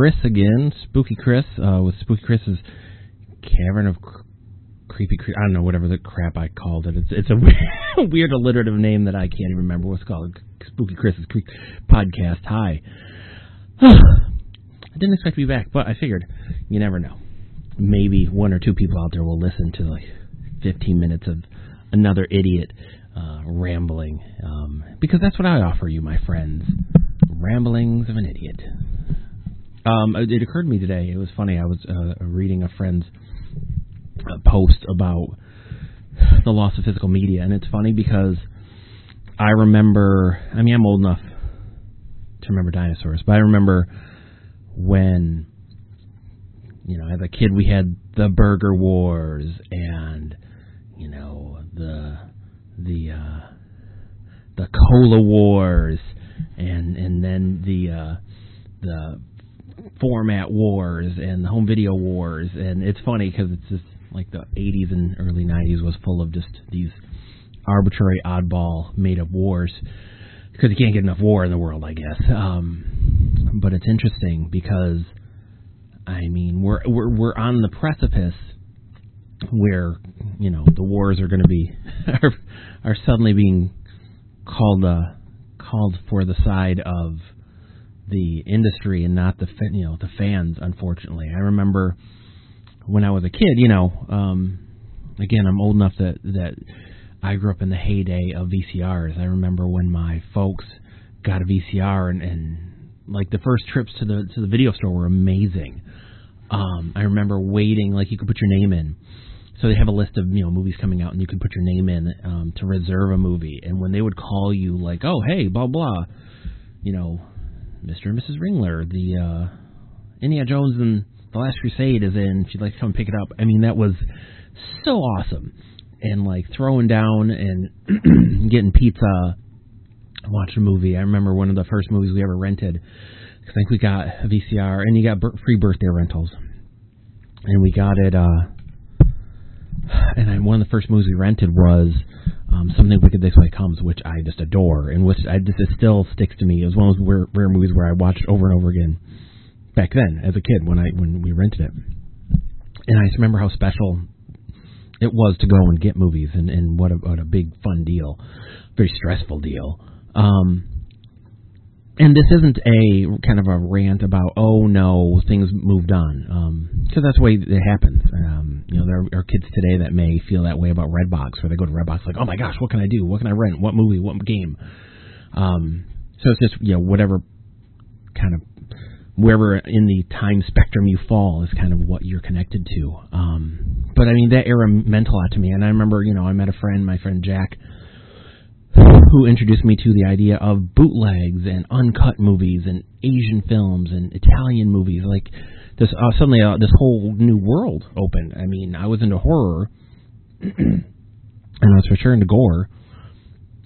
Chris again, Spooky Chris, uh, with Spooky Chris's Cavern of Cr- Creepy Cre- I don't know, whatever the crap I called it. It's it's a weird, weird alliterative name that I can't even remember what's called. Spooky Chris's Cre- podcast. Hi. I didn't expect to be back, but I figured you never know. Maybe one or two people out there will listen to like 15 minutes of another idiot uh, rambling, um, because that's what I offer you, my friends. Ramblings of an idiot. Um, it occurred to me today. It was funny. I was uh, reading a friend's uh, post about the loss of physical media, and it's funny because I remember. I mean, I'm old enough to remember dinosaurs, but I remember when you know, as a kid, we had the Burger Wars and you know the the uh, the Cola Wars and and then the uh, the format wars and the home video wars. And it's funny because it's just like the 80s and early 90s was full of just these arbitrary oddball made up wars because you can't get enough war in the world I guess. Um but it's interesting because I mean we're we're we're on the precipice where you know the wars are going to be are, are suddenly being called uh called for the side of the industry and not the you know the fans. Unfortunately, I remember when I was a kid. You know, um, again, I'm old enough that that I grew up in the heyday of VCRs. I remember when my folks got a VCR and, and like the first trips to the to the video store were amazing. Um, I remember waiting, like you could put your name in. So they have a list of you know movies coming out, and you can put your name in um, to reserve a movie. And when they would call you, like, oh hey, blah blah, you know, Mr. and Mrs. Ringler, the uh, Indiana Jones and the Last Crusade is in. If you'd like to come pick it up, I mean that was so awesome. And like throwing down and getting pizza, watching a movie. I remember one of the first movies we ever rented. I think we got a VCR, and you got free birthday rentals. And we got it. uh and one of the first movies we rented was um, Something Wicked This Way Comes, which I just adore, and which I just it still sticks to me. It was one of those rare, rare movies where I watched over and over again back then as a kid when I when we rented it. And I just remember how special it was to go and get movies, and, and what a what a big fun deal, very stressful deal. Um, and this isn't a kind of a rant about oh no things moved on because um, that's the way it happens. Um, you know there are kids today that may feel that way about Redbox, where they go to Redbox like oh my gosh what can I do? What can I rent? What movie? What game? Um, so it's just you know whatever kind of wherever in the time spectrum you fall is kind of what you're connected to. Um, but I mean that era meant a lot to me, and I remember you know I met a friend, my friend Jack who introduced me to the idea of bootlegs and uncut movies and Asian films and Italian movies. Like this, uh, suddenly uh, this whole new world opened. I mean, I was into horror, and I was for sure into gore,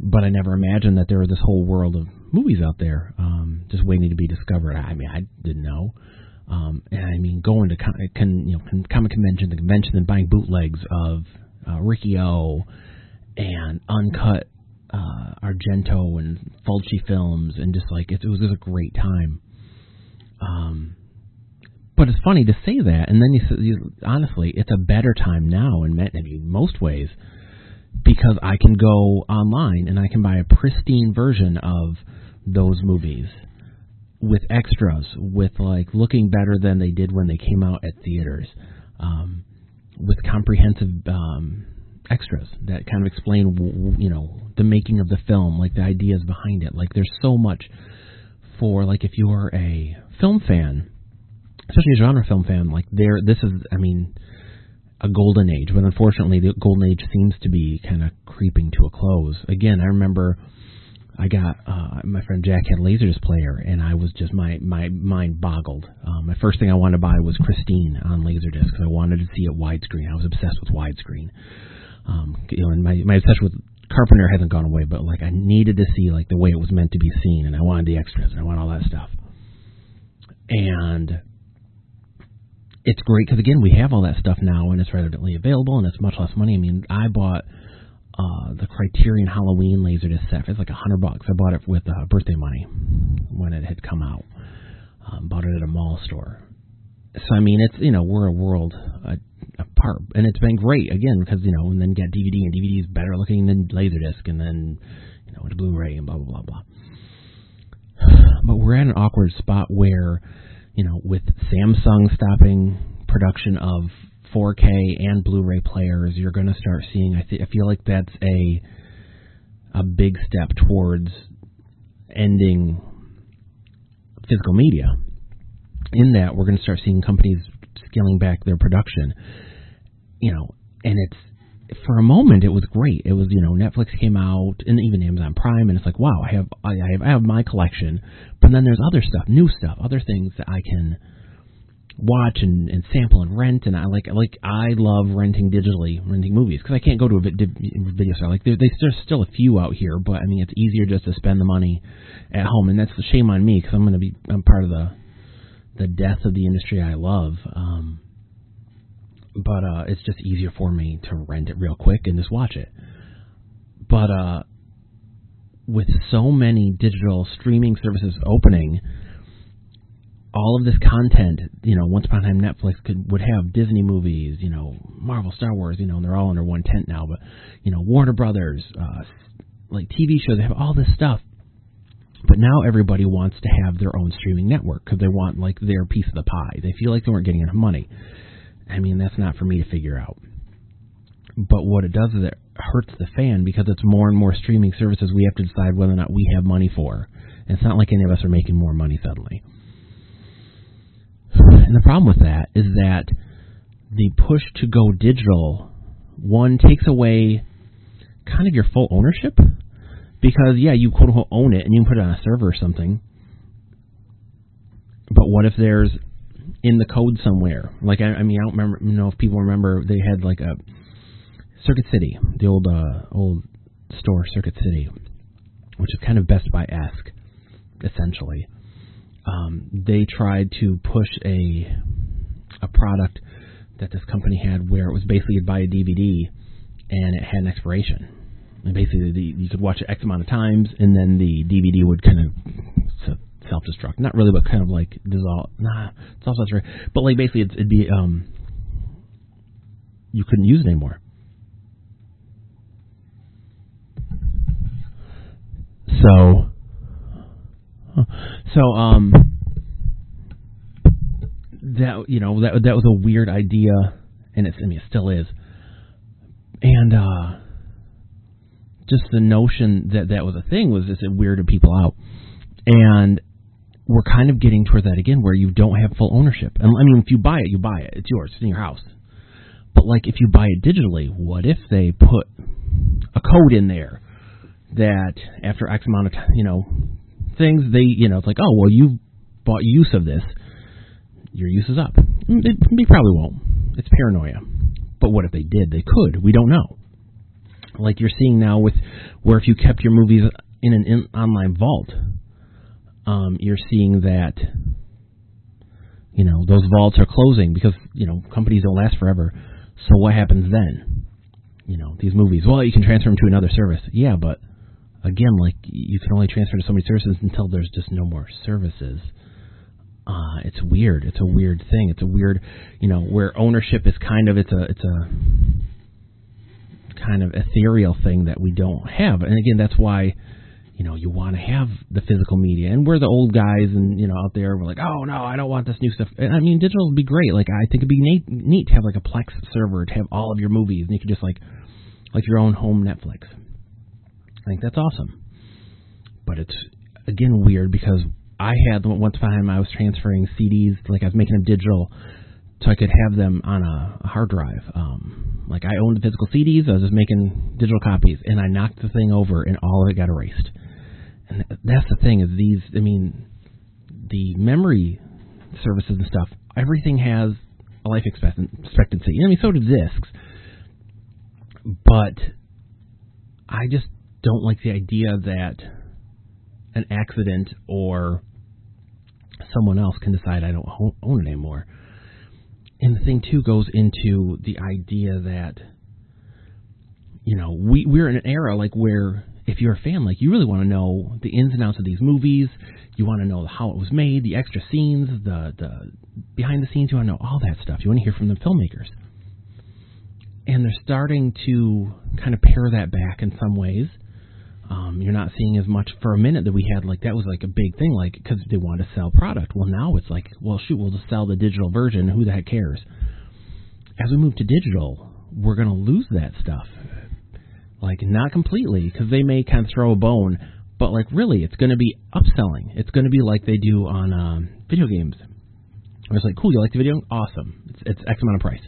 but I never imagined that there was this whole world of movies out there um, just waiting to be discovered. I mean, I didn't know. Um, and I mean, going to con, con, you know con, comic convention the convention and buying bootlegs of uh, Riki-Oh and uncut uh, Argento and Fulci films, and just like it, it was just a great time. But it's funny to say that, and then you, you honestly, it's a better time now in many, most ways because I can go online and I can buy a pristine version of those movies with extras, with like looking better than they did when they came out at theaters, um, with comprehensive um, extras that kind of explain you know the making of the film, like the ideas behind it. Like there's so much for like if you are a film fan, especially a genre film fan, like there this is I mean a golden age, but unfortunately the golden age seems to be kind of creeping to a close. Again, I remember I got uh my friend Jack had a Laserdisc player, and I was just my my mind boggled. Um, my first thing I wanted to buy was Christine on Laserdisc I wanted to see it widescreen. I was obsessed with widescreen. Um, you know, and my my obsession with Carpenter hasn't gone away, but like I needed to see like the way it was meant to be seen, and I wanted the extras, and I want all that stuff. And it's great because again, we have all that stuff now, and it's readily available, and it's much less money. I mean, I bought uh, the Criterion Halloween Laserdisc set. It's like a hundred bucks. I bought it with uh, birthday money when it had come out. Um, bought it at a mall store. So I mean, it's you know we're a world uh, apart, and it's been great again because you know, and then get DVD, and DVD is better looking than Laserdisc, and then you know it's Blu-ray and blah blah blah blah. But we're at an awkward spot where, you know, with Samsung stopping production of 4K and Blu-ray players, you're going to start seeing. I, th- I feel like that's a a big step towards ending physical media. In that, we're going to start seeing companies scaling back their production. You know, and it's for a moment it was great. It was you know Netflix came out and even Amazon Prime, and it's like wow, I have I have I have my collection. But then there's other stuff, new stuff, other things that I can watch and, and sample and rent. And I like like I love renting digitally, renting movies because I can't go to a video store. Like there, there's still a few out here, but I mean it's easier just to spend the money at home, and that's the shame on me because I'm to be I'm part of the the death of the industry I love. Um, but uh, it's just easier for me to rent it real quick and just watch it. But uh, with so many digital streaming services opening, all of this content, you know, once upon a time Netflix could would have Disney movies, you know, Marvel, Star Wars, you know, and they're all under one tent now. But you know, Warner Brothers, uh, like TV shows, they have all this stuff. But now everybody wants to have their own streaming network because they want like their piece of the pie. They feel like they weren't getting enough money. I mean, that's not for me to figure out. But what it does is it hurts the fan because it's more and more streaming services we have to decide whether or not we have money for. And it's not like any of us are making more money suddenly. And the problem with that is that the push to go digital, one takes away kind of your full ownership because yeah, you quote unquote own it and you can put it on a server or something. But what if there's in the code somewhere? Like I, I mean, I don't remember. You know, if people remember, they had like a Circuit City, the old uh, old store, Circuit City, which is kind of Best Buy esque, essentially um, they tried to push a a product that this company had where it was basically you'd buy a DVD and it had an expiration. And basically, the, you could watch it X amount of times, and then the DVD would kind of self destruct. Not really, but kind of like dissolve. Nah, it's also right. But like basically, it'd, it'd be um, you couldn't use it anymore. So so um that you know that that was a weird idea and it's I mean it still is. And uh just the notion that that was a thing was just it weirded people out. And we're kind of getting toward that again where you don't have full ownership. And I mean if you buy it, you buy it. It's yours, it's in your house. But like if you buy it digitally, what if they put a code in there that after X amount of time, you know, things, they you know it's like, oh well, you bought use of this, your use is up. Mm, they, they probably won't. It's paranoia. But what if they did? They could. We don't know. Like you're seeing now with where if you kept your movies in an in, online vault, um, you're seeing that you know those vaults are closing because you know companies don't last forever. So what happens then? You know these movies. Well, you can transfer them to another service. Yeah, but again, like you can only transfer to so many services until there's just no more services. Uh, it's weird. It's a weird thing. It's a weird, you know, where ownership is kind of it's a it's a kind of ethereal thing that we don't have. And again, that's why you know you want to have the physical media. And we're the old guys, and you know, out there we're like, oh no, I don't want this new stuff. And I mean, digital would be great. Like I think it'd be neat, neat to have like a Plex server to have all of your movies, and you could just like like your own home Netflix. I think that's awesome. But it's again weird because I had one time I was transferring CDs, like I was making them digital, so I could have them on a, hard drive. Um, like I owned the physical CDs, I was just making digital copies, and I knocked the thing over, and all of it got erased. And that's the thing is these. I mean, the memory services and stuff. Everything has a life expectancy. I mean, so do discs. But I just don't like the idea that an accident or someone else can decide I don't own it anymore. And the thing too goes into the idea that you know we we're in an era like where if you're a fan, like you really want to know the ins and outs of these movies. You want to know how it was made, the extra scenes, the the behind the scenes. You want to know all that stuff. You want to hear from the filmmakers, and they're starting to kind of pare that back in some ways. Um, you're not seeing as much for a minute that we had like that was like a big thing, like because they want to sell product. Well, now it's like, well, shoot, we'll just sell the digital version. Who the heck cares? As we move to digital, we're going to lose that stuff like not completely because they may kind of throw a bone, but like really, it's going to be upselling. It's going to be like they do on um, video games. It's like, cool, you like the video? Awesome. It's, it's X amount of price.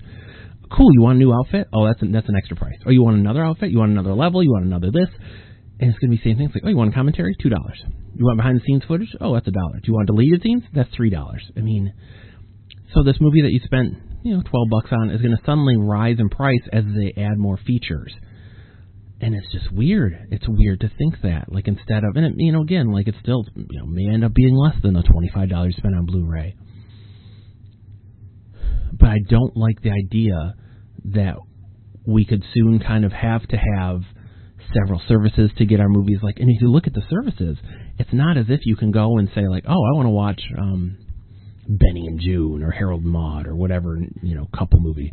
Cool, you want a new outfit? Oh, that's an, that's an extra price. Oh, you want another outfit? You want another level? You want another this? And it's going to be the same thing. It's like, oh, you want commentary? Two dollars. You want behind the scenes footage? Oh, that's a dollar. Do you want deleted scenes? That's three dollars. I mean, so this movie that you spent you know twelve bucks on is going to suddenly rise in price as they add more features and it's just weird. It's weird to think that, like instead of, and it, you know, again, like it still, you know, may end up being less than the twenty five dollars spent on Blu-ray. But I don't like the idea that we could soon kind of have to have several services to get our movies. Like, and if you look at the services, it's not as if you can go and say like, oh, I want to watch um, Benny and Joon or Harold Maude or whatever, you know, couple movie.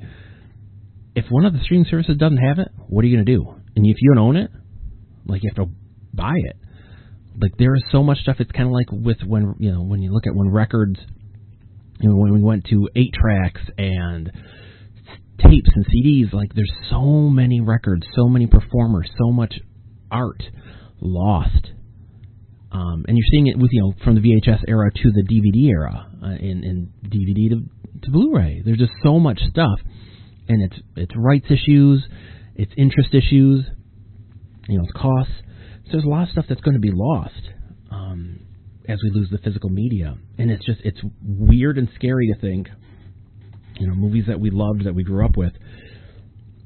If one of the streaming services doesn't have it, what are you going to do? And if you don't own it, like you have to buy it. Like there is so much stuff. It's kind of like with when you know when you look at when records, you know, when we went to eight tracks and tapes and CDs. Like there's so many records, so many performers, so much art lost. Um, and you're seeing it with you know from the VHS era to the DVD era, uh, DVD to, to Blu-ray. There's just so much stuff, and it's it's rights issues it's interest issues, you know, it's costs. So there's a lot of stuff that's going to be lost um, as we lose the physical media, and it's just it's weird and scary to think, you know, movies that we loved that we grew up with.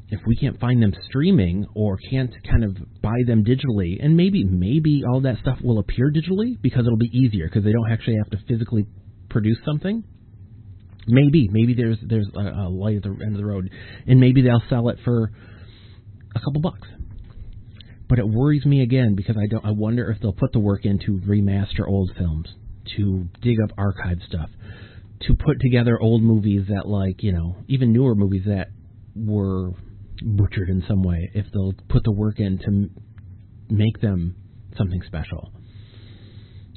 If we can't find them streaming or can't kind of buy them digitally, and maybe maybe all that stuff will appear digitally because it'll be easier because they don't actually have to physically produce something. Maybe maybe there's there's a, a light at the end of the road, and maybe they'll sell it for a couple bucks. But it worries me again because I don't. I wonder if they'll put the work in to remaster old films, to dig up archive stuff, to put together old movies that, like you know, even newer movies that were butchered in some way. If they'll put the work in to make them something special.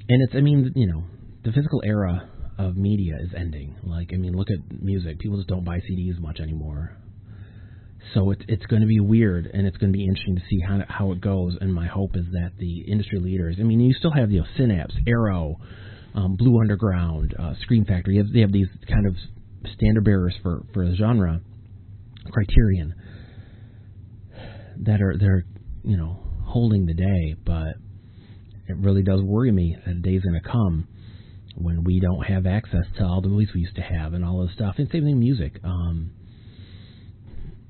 And it's, I mean, you know, the physical era of media is ending. Like, I mean, look at music. People just don't buy CDs much anymore. So it's it's going to be weird, and it's going to be interesting to see how how it goes. And my hope is that the industry leaders. I mean, you still have you know Synapse, Arrow, um, Blue Underground, uh, Scream Factory. Have, they have these kind of standard bearers for for the genre, Criterion, that are they're you know holding the day. But it really does worry me that a day's going to come when we don't have access to all the movies we used to have and all this stuff. And same thing, music. Um,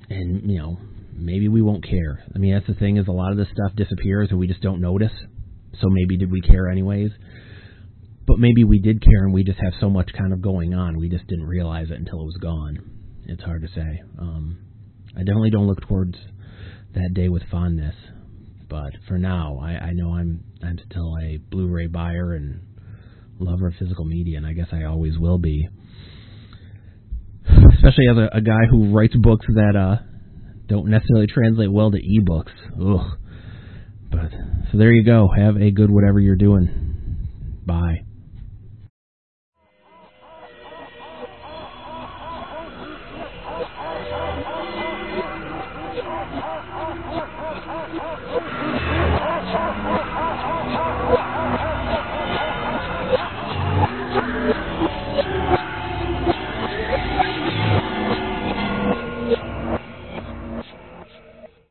and you know maybe we won't care. I mean that's the thing is a lot of this stuff disappears and we just don't notice. So maybe did we care anyways? But maybe we did care and we just have so much kind of going on we just didn't realize it until it was gone. It's hard to say. Um, I definitely don't look towards that day with fondness. But for now, I, I know I'm I'm still a Blu-ray buyer and lover of physical media, and I guess I always will be especially as a, a guy who writes books that uh, don't necessarily translate well to ebooks. Ugh. But so there you go. Have a good whatever you're doing. Bye.